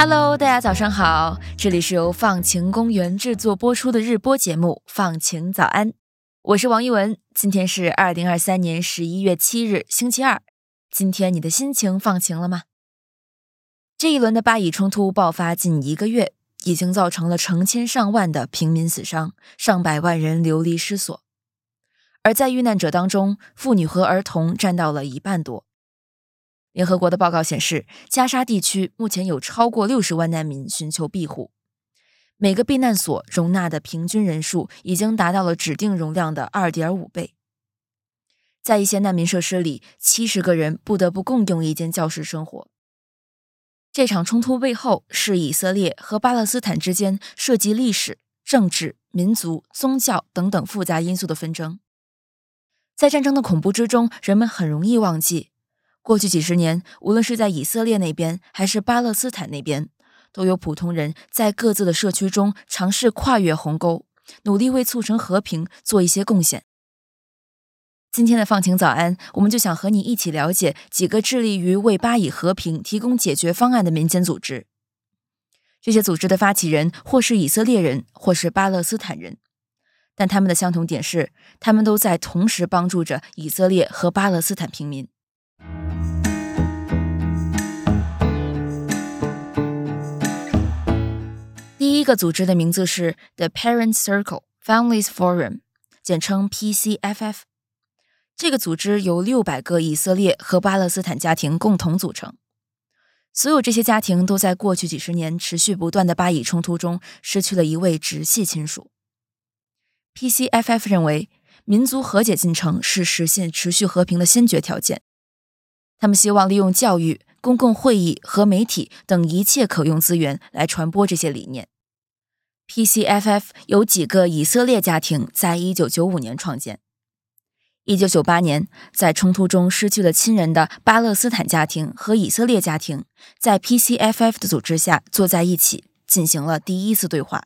Hello，大家早上好，这里是由放晴公园制作播出的日播节目《放晴早安》，我是王一文。今天是二零二三年十一月七日，星期二。今天你的心情放晴了吗？这一轮的巴以冲突爆发近一个月，已经造成了成千上万的平民死伤，上百万人流离失所。而在遇难者当中，妇女和儿童占到了一半多。联合国的报告显示，加沙地区目前有超过六十万难民寻求庇护，每个避难所容纳的平均人数已经达到了指定容量的二点五倍。在一些难民设施里，七十个人不得不共用一间教室生活。这场冲突背后是以色列和巴勒斯坦之间涉及历史、政治、民族、宗教等等复杂因素的纷争。在战争的恐怖之中，人们很容易忘记。过去几十年，无论是在以色列那边还是巴勒斯坦那边，都有普通人在各自的社区中尝试跨越鸿沟，努力为促成和平做一些贡献。今天的放晴早安，我们就想和你一起了解几个致力于为巴以和平提供解决方案的民间组织。这些组织的发起人或是以色列人，或是巴勒斯坦人，但他们的相同点是，他们都在同时帮助着以色列和巴勒斯坦平民。第一个组织的名字是 The Parent Circle Families Forum，简称 PCFF。这个组织由六百个以色列和巴勒斯坦家庭共同组成。所有这些家庭都在过去几十年持续不断的巴以冲突中失去了一位直系亲属。PCFF 认为，民族和解进程是实现持续和平的先决条件。他们希望利用教育、公共会议和媒体等一切可用资源来传播这些理念。PCFF 有几个以色列家庭在一九九五年创建。一九九八年，在冲突中失去了亲人的巴勒斯坦家庭和以色列家庭，在 PCFF 的组织下坐在一起，进行了第一次对话。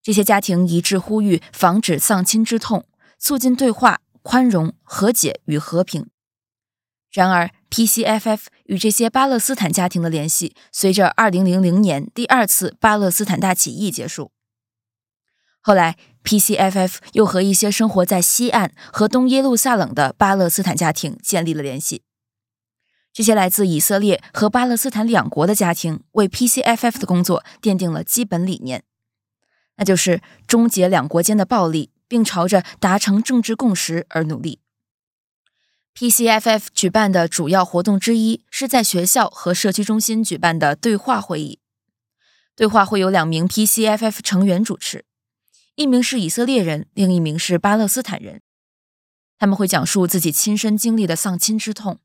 这些家庭一致呼吁防止丧亲之痛，促进对话、宽容、和解与和平。然而，PCFF 与这些巴勒斯坦家庭的联系随着2000年第二次巴勒斯坦大起义结束。后来，PCFF 又和一些生活在西岸和东耶路撒冷的巴勒斯坦家庭建立了联系。这些来自以色列和巴勒斯坦两国的家庭为 PCFF 的工作奠定了基本理念，那就是终结两国间的暴力，并朝着达成政治共识而努力。PCFF 举办的主要活动之一是在学校和社区中心举办的对话会议。对话会有两名 PCFF 成员主持，一名是以色列人，另一名是巴勒斯坦人。他们会讲述自己亲身经历的丧亲之痛，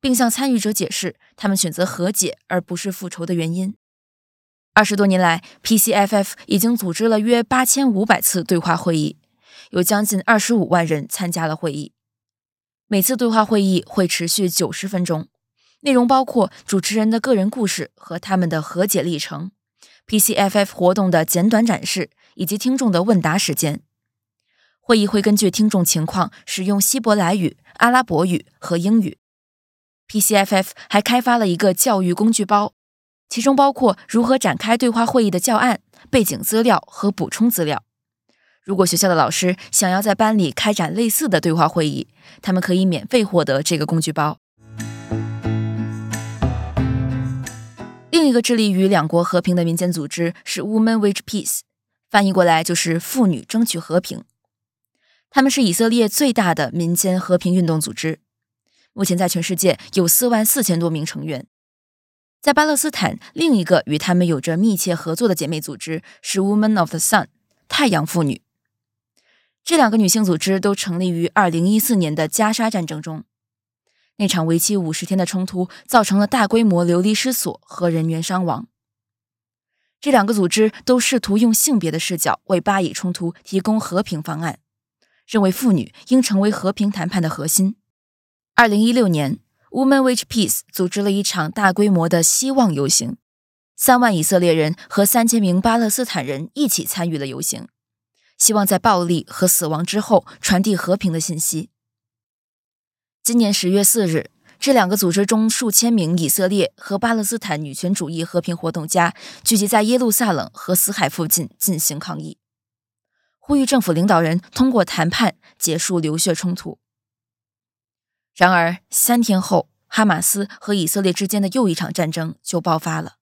并向参与者解释他们选择和解而不是复仇的原因。二十多年来，PCFF 已经组织了约八千五百次对话会议，有将近二十五万人参加了会议。每次对话会议会持续九十分钟，内容包括主持人的个人故事和他们的和解历程，PCFF 活动的简短展示以及听众的问答时间。会议会根据听众情况使用希伯来语、阿拉伯语和英语。PCFF 还开发了一个教育工具包，其中包括如何展开对话会议的教案、背景资料和补充资料。如果学校的老师想要在班里开展类似的对话会议，他们可以免费获得这个工具包。另一个致力于两国和平的民间组织是 Women Wage Peace，翻译过来就是“妇女争取和平”。他们是以色列最大的民间和平运动组织，目前在全世界有四万四千多名成员。在巴勒斯坦，另一个与他们有着密切合作的姐妹组织是 Women of the Sun，太阳妇女。这两个女性组织都成立于2014年的加沙战争中。那场为期五十天的冲突造成了大规模流离失所和人员伤亡。这两个组织都试图用性别的视角为巴以冲突提供和平方案，认为妇女应成为和平谈判的核心。2016年，Women Wage Peace 组织了一场大规模的希望游行，三万以色列人和三千名巴勒斯坦人一起参与了游行。希望在暴力和死亡之后传递和平的信息。今年十月四日，这两个组织中数千名以色列和巴勒斯坦女权主义和平活动家聚集在耶路撒冷和死海附近进行抗议，呼吁政府领导人通过谈判结束流血冲突。然而，三天后，哈马斯和以色列之间的又一场战争就爆发了。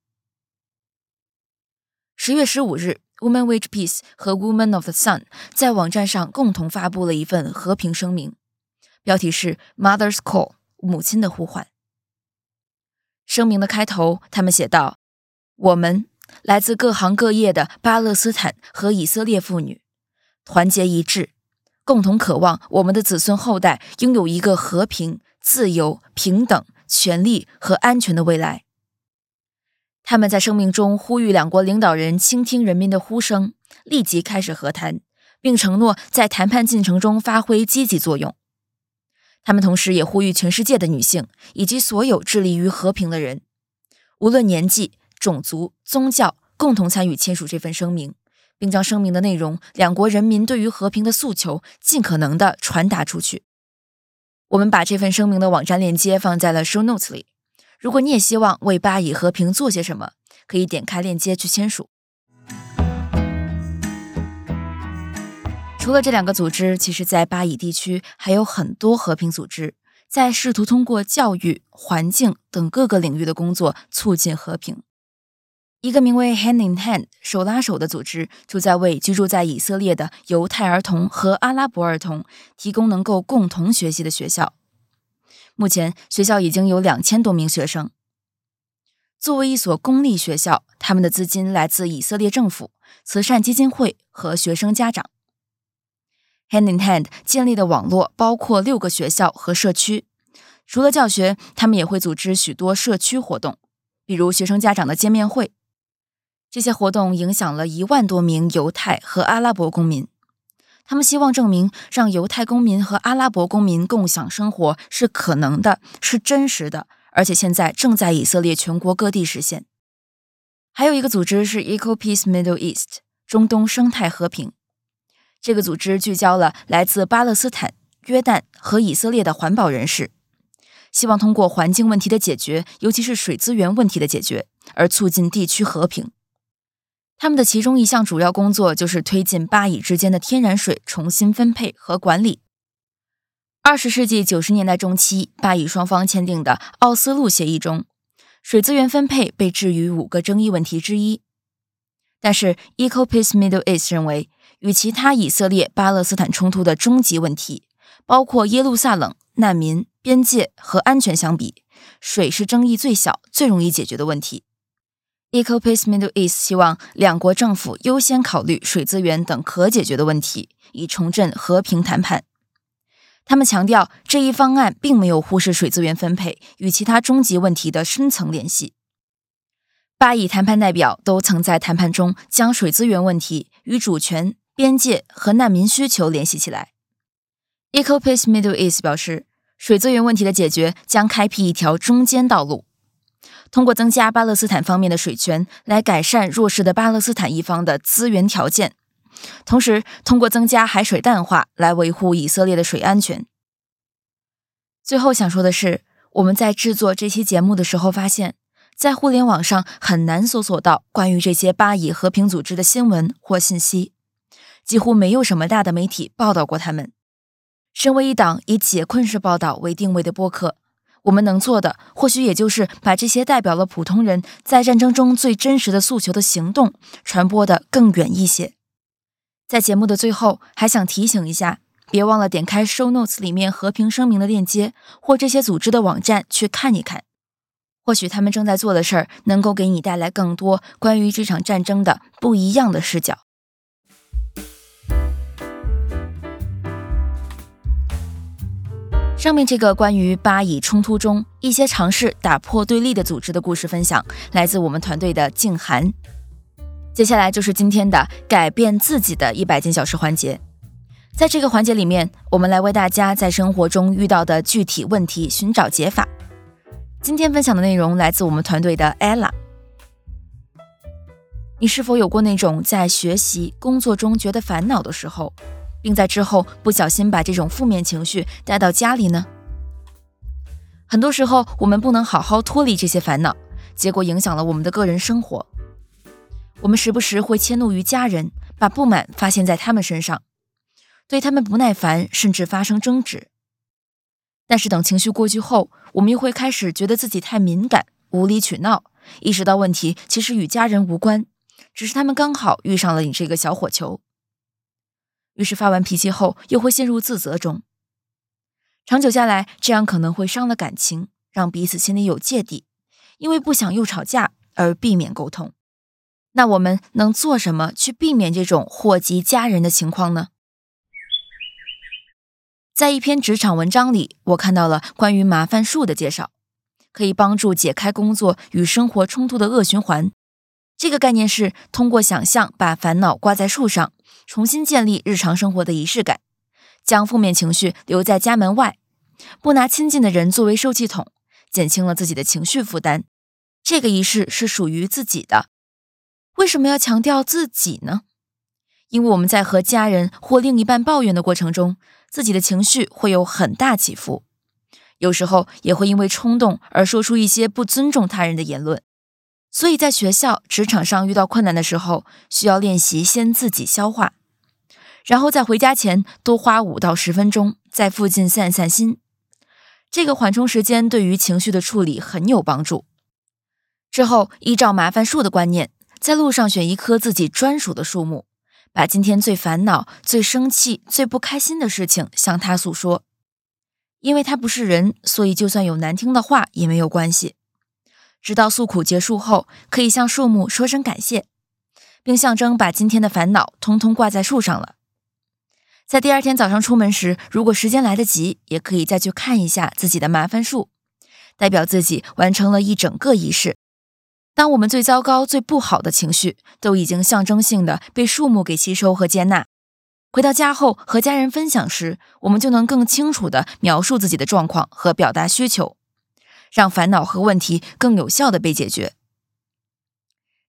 十月十五日 Woman Wage Peace 和 Woman of the Sun 在网站上共同发布了一份和平声明，标题是 “Mother's Call”（ 母亲的呼唤）。声明的开头，他们写道：“我们来自各行各业的巴勒斯坦和以色列妇女，团结一致，共同渴望我们的子孙后代拥有一个和平、自由、平等、权利和安全的未来。”他们在声明中呼吁两国领导人倾听人民的呼声，立即开始和谈，并承诺在谈判进程中发挥积极作用。他们同时也呼吁全世界的女性以及所有致力于和平的人，无论年纪、种族、宗教，共同参与签署这份声明，并将声明的内容、两国人民对于和平的诉求尽可能的传达出去。我们把这份声明的网站链接放在了 show notes 里。如果你也希望为巴以和平做些什么，可以点开链接去签署。除了这两个组织，其实，在巴以地区还有很多和平组织，在试图通过教育、环境等各个领域的工作促进和平。一个名为 Hand in Hand（ 手拉手）的组织，就在为居住在以色列的犹太儿童和阿拉伯儿童提供能够共同学习的学校。目前学校已经有两千多名学生。作为一所公立学校，他们的资金来自以色列政府、慈善基金会和学生家长。Hand in Hand 建立的网络包括六个学校和社区。除了教学，他们也会组织许多社区活动，比如学生家长的见面会。这些活动影响了一万多名犹太和阿拉伯公民。他们希望证明，让犹太公民和阿拉伯公民共享生活是可能的，是真实的，而且现在正在以色列全国各地实现。还有一个组织是 Eco Peace Middle East（ 中东生态和平）。这个组织聚焦了来自巴勒斯坦、约旦和以色列的环保人士，希望通过环境问题的解决，尤其是水资源问题的解决，而促进地区和平。他们的其中一项主要工作就是推进巴以之间的天然水重新分配和管理。二十世纪九十年代中期，巴以双方签订的奥斯陆协议中，水资源分配被置于五个争议问题之一。但是，Eco Peace Middle East 认为，与其他以色列巴勒斯坦冲突的终极问题，包括耶路撒冷、难民、边界和安全相比，水是争议最小、最容易解决的问题。Ecopace Middle East 希望两国政府优先考虑水资源等可解决的问题，以重振和平谈判。他们强调，这一方案并没有忽视水资源分配与其他终极问题的深层联系。巴以谈判代表都曾在谈判中将水资源问题与主权、边界和难民需求联系起来。Ecopace Middle East 表示，水资源问题的解决将开辟一条中间道路。通过增加巴勒斯坦方面的水权，来改善弱势的巴勒斯坦一方的资源条件；同时，通过增加海水淡化来维护以色列的水安全。最后想说的是，我们在制作这期节目的时候发现，在互联网上很难搜索到关于这些巴以和平组织的新闻或信息，几乎没有什么大的媒体报道过他们。身为一档以解困式报道为定位的播客。我们能做的，或许也就是把这些代表了普通人在战争中最真实的诉求的行动传播的更远一些。在节目的最后，还想提醒一下，别忘了点开 Show Notes 里面和平声明的链接，或这些组织的网站去看一看。或许他们正在做的事儿，能够给你带来更多关于这场战争的不一样的视角。上面这个关于巴以冲突中一些尝试打破对立的组织的故事分享，来自我们团队的静涵。接下来就是今天的改变自己的一百件小事环节。在这个环节里面，我们来为大家在生活中遇到的具体问题寻找解法。今天分享的内容来自我们团队的 Ella。你是否有过那种在学习、工作中觉得烦恼的时候？并在之后不小心把这种负面情绪带到家里呢？很多时候，我们不能好好脱离这些烦恼，结果影响了我们的个人生活。我们时不时会迁怒于家人，把不满发泄在他们身上，对他们不耐烦，甚至发生争执。但是等情绪过去后，我们又会开始觉得自己太敏感，无理取闹，意识到问题其实与家人无关，只是他们刚好遇上了你这个小火球。于是发完脾气后，又会陷入自责中。长久下来，这样可能会伤了感情，让彼此心里有芥蒂，因为不想又吵架而避免沟通。那我们能做什么去避免这种祸及家人的情况呢？在一篇职场文章里，我看到了关于麻烦树的介绍，可以帮助解开工作与生活冲突的恶循环。这个概念是通过想象把烦恼挂在树上，重新建立日常生活的仪式感。将负面情绪留在家门外，不拿亲近的人作为受气筒，减轻了自己的情绪负担。这个仪式是属于自己的。为什么要强调自己呢？因为我们在和家人或另一半抱怨的过程中，自己的情绪会有很大起伏，有时候也会因为冲动而说出一些不尊重他人的言论。所以在学校、职场上遇到困难的时候，需要练习先自己消化。然后在回家前多花五到十分钟在附近散散心，这个缓冲时间对于情绪的处理很有帮助。之后依照麻烦树的观念，在路上选一棵自己专属的树木，把今天最烦恼、最生气、最不开心的事情向他诉说。因为他不是人，所以就算有难听的话也没有关系。直到诉苦结束后，可以向树木说声感谢，并象征把今天的烦恼通通挂在树上了。在第二天早上出门时，如果时间来得及，也可以再去看一下自己的麻烦树，代表自己完成了一整个仪式。当我们最糟糕、最不好的情绪都已经象征性的被树木给吸收和接纳，回到家后和家人分享时，我们就能更清楚的描述自己的状况和表达需求，让烦恼和问题更有效的被解决。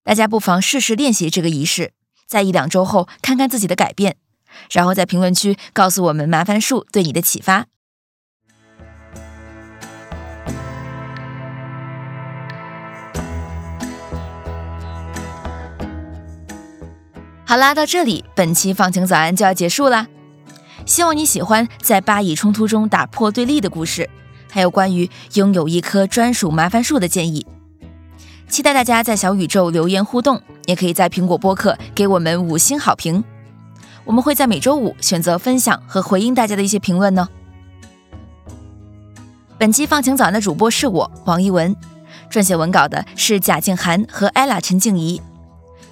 大家不妨试试练习这个仪式，在一两周后看看自己的改变。然后在评论区告诉我们麻烦树对你的启发。好啦，到这里本期放晴早安就要结束啦。希望你喜欢在巴以冲突中打破对立的故事，还有关于拥有一棵专属麻烦树的建议。期待大家在小宇宙留言互动，也可以在苹果播客给我们五星好评。我们会在每周五选择分享和回应大家的一些评论呢。本期放晴早安的主播是我王一文，撰写文稿的是贾静涵和 Ella 陈静怡，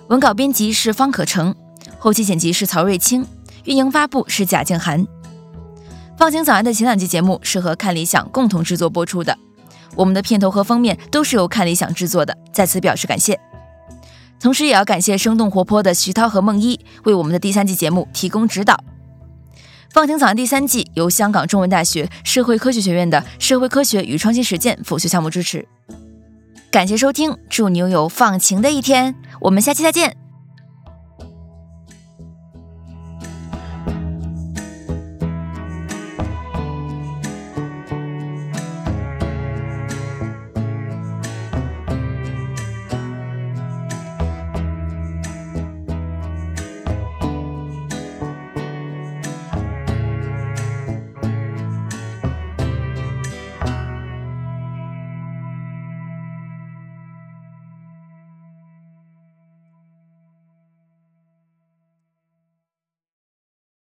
文稿编辑是方可成，后期剪辑是曹瑞清，运营发布是贾静涵。放晴早安的前两期节目是和看理想共同制作播出的，我们的片头和封面都是由看理想制作的，在此表示感谢。同时，也要感谢生动活泼的徐涛和梦一为我们的第三季节目提供指导。放晴早安第三季由香港中文大学社会科学学院的社会科学与创新实践辅修项目支持。感谢收听，祝你拥有放晴的一天。我们下期再见。